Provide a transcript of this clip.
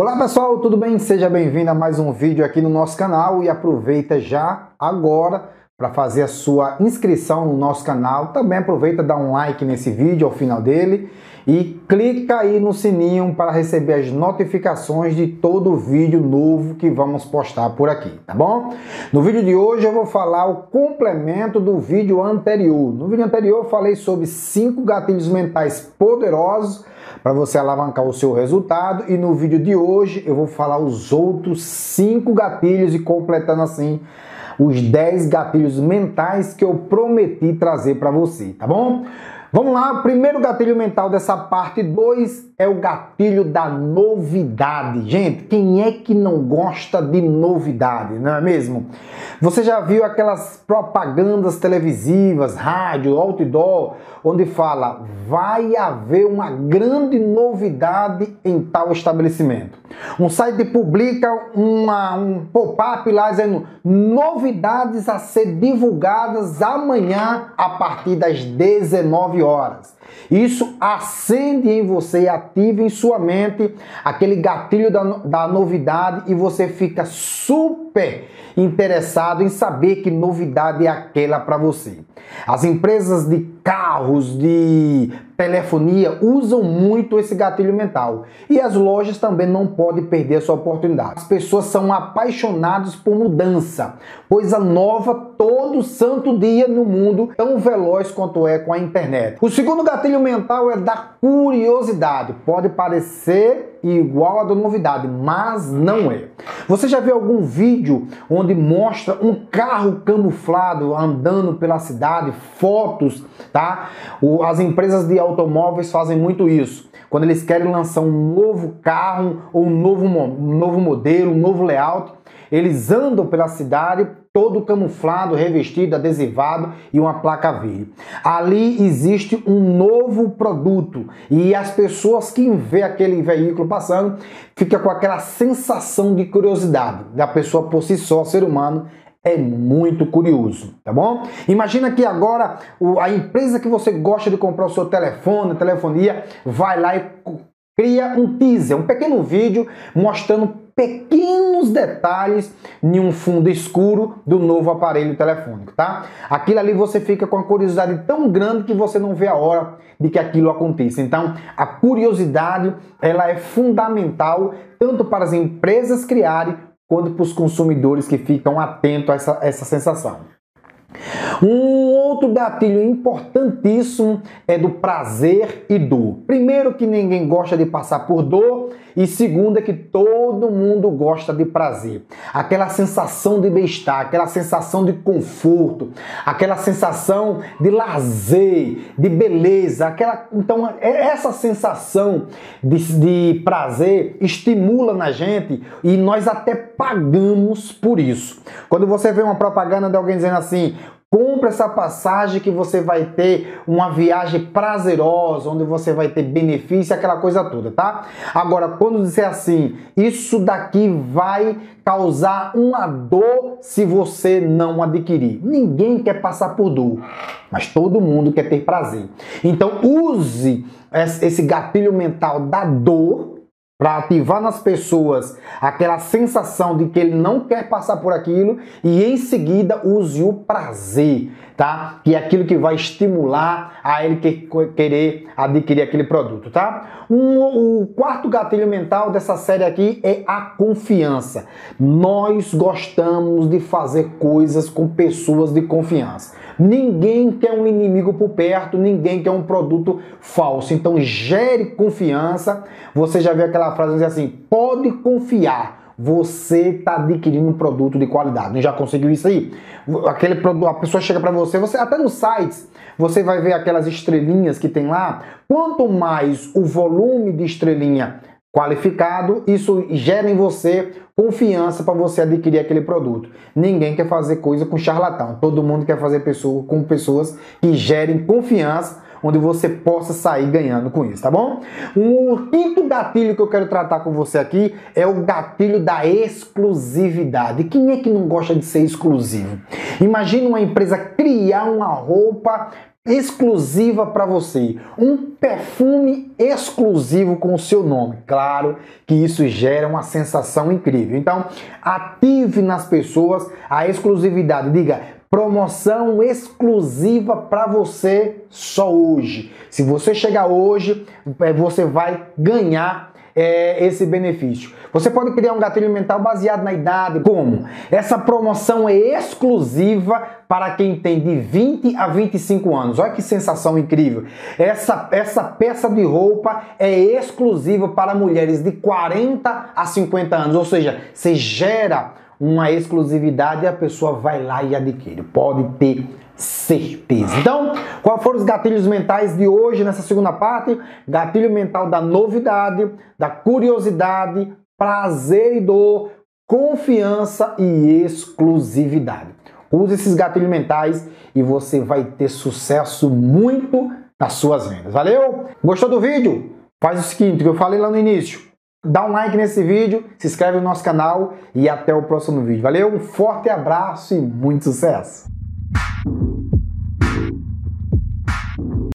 Olá pessoal, tudo bem? Seja bem-vindo a mais um vídeo aqui no nosso canal e aproveita já agora para fazer a sua inscrição no nosso canal. Também aproveita dar um like nesse vídeo ao final dele e clica aí no sininho para receber as notificações de todo vídeo novo que vamos postar por aqui, tá bom? No vídeo de hoje eu vou falar o complemento do vídeo anterior. No vídeo anterior eu falei sobre cinco gatilhos mentais poderosos para você alavancar o seu resultado e no vídeo de hoje eu vou falar os outros cinco gatilhos e completando assim os 10 gatilhos mentais que eu prometi trazer para você, tá bom? Vamos lá, o primeiro gatilho mental dessa parte 2 é o gatilho da novidade. Gente, quem é que não gosta de novidade, não é mesmo? Você já viu aquelas propagandas televisivas, rádio, outdoor, onde fala vai haver uma grande novidade em tal estabelecimento. Um site publica uma, um pop-up lá dizendo novidades a ser divulgadas amanhã a partir das 19 horas. Isso acende em você ativa em sua mente aquele gatilho da, da novidade e você fica super interessado em saber que novidade é aquela para você. As empresas de carros, de telefonia usam muito esse gatilho mental. E as lojas também não podem perder essa oportunidade. As pessoas são apaixonadas por mudança, coisa nova todo santo dia no mundo, tão veloz quanto é com a internet. O segundo gatilho mental é da curiosidade. Pode parecer igual a da novidade, mas não é. Você já viu algum vídeo onde mostra um carro camuflado andando pela cidade, fotos, tá? As empresas de automóveis fazem muito isso. Quando eles querem lançar um novo carro ou um novo, um novo modelo, um novo layout, eles andam pela cidade todo camuflado, revestido, adesivado e uma placa verde. Ali existe um novo produto e as pessoas que vê aquele veículo passando fica com aquela sensação de curiosidade. Da pessoa por si só, ser humano, é muito curioso, tá bom? Imagina que agora a empresa que você gosta de comprar o seu telefone, telefonia, vai lá e cria um teaser, um pequeno vídeo mostrando pequenos detalhes em um fundo escuro do novo aparelho telefônico, tá? Aquilo ali você fica com a curiosidade tão grande que você não vê a hora de que aquilo aconteça. Então, a curiosidade, ela é fundamental tanto para as empresas criarem quanto para os consumidores que ficam atentos a essa, essa sensação. Um outro gatilho importantíssimo é do prazer e dor. Primeiro, que ninguém gosta de passar por dor, e segundo, é que todo mundo gosta de prazer. Aquela sensação de bem-estar, aquela sensação de conforto, aquela sensação de lazer, de beleza. Aquela... Então, é essa sensação de, de prazer estimula na gente e nós até pagamos por isso. Quando você vê uma propaganda de alguém dizendo assim, Compre essa passagem que você vai ter uma viagem prazerosa, onde você vai ter benefício, aquela coisa toda, tá? Agora, quando disser assim, isso daqui vai causar uma dor se você não adquirir. Ninguém quer passar por dor, mas todo mundo quer ter prazer. Então, use esse gatilho mental da dor para ativar nas pessoas aquela sensação de que ele não quer passar por aquilo e em seguida use o prazer, tá? Que é aquilo que vai estimular a ele que, querer adquirir aquele produto, tá? Um, o quarto gatilho mental dessa série aqui é a confiança. Nós gostamos de fazer coisas com pessoas de confiança. Ninguém quer um inimigo por perto, ninguém quer um produto falso. Então gere confiança. Você já viu aquela frase assim: pode confiar você está adquirindo um produto de qualidade. Não já conseguiu isso aí? Aquele produto, a pessoa chega para você, você até nos sites, você vai ver aquelas estrelinhas que tem lá. Quanto mais o volume de estrelinha qualificado, isso gera em você confiança para você adquirir aquele produto. Ninguém quer fazer coisa com charlatão. Todo mundo quer fazer pessoa, com pessoas que gerem confiança onde você possa sair ganhando com isso, tá bom? Um quinto gatilho que eu quero tratar com você aqui é o gatilho da exclusividade. Quem é que não gosta de ser exclusivo? Imagina uma empresa criar uma roupa exclusiva para você, um perfume exclusivo com o seu nome. Claro que isso gera uma sensação incrível. Então, ative nas pessoas a exclusividade. Diga, promoção exclusiva para você só hoje. Se você chegar hoje, é, você vai ganhar é, esse benefício. Você pode criar um gatilho mental baseado na idade. Como? Essa promoção é exclusiva para quem tem de 20 a 25 anos. Olha que sensação incrível. Essa, essa peça de roupa é exclusiva para mulheres de 40 a 50 anos. Ou seja, você gera uma exclusividade e a pessoa vai lá e adquire. Pode ter certeza. Então, quais foram os gatilhos mentais de hoje nessa segunda parte? Gatilho mental da novidade, da curiosidade, prazer e dor, confiança e exclusividade. Use esses gatilhos mentais e você vai ter sucesso muito nas suas vendas. Valeu? Gostou do vídeo? Faz o seguinte que eu falei lá no início. Dá um like nesse vídeo, se inscreve no nosso canal e até o próximo vídeo. Valeu? Um forte abraço e muito sucesso!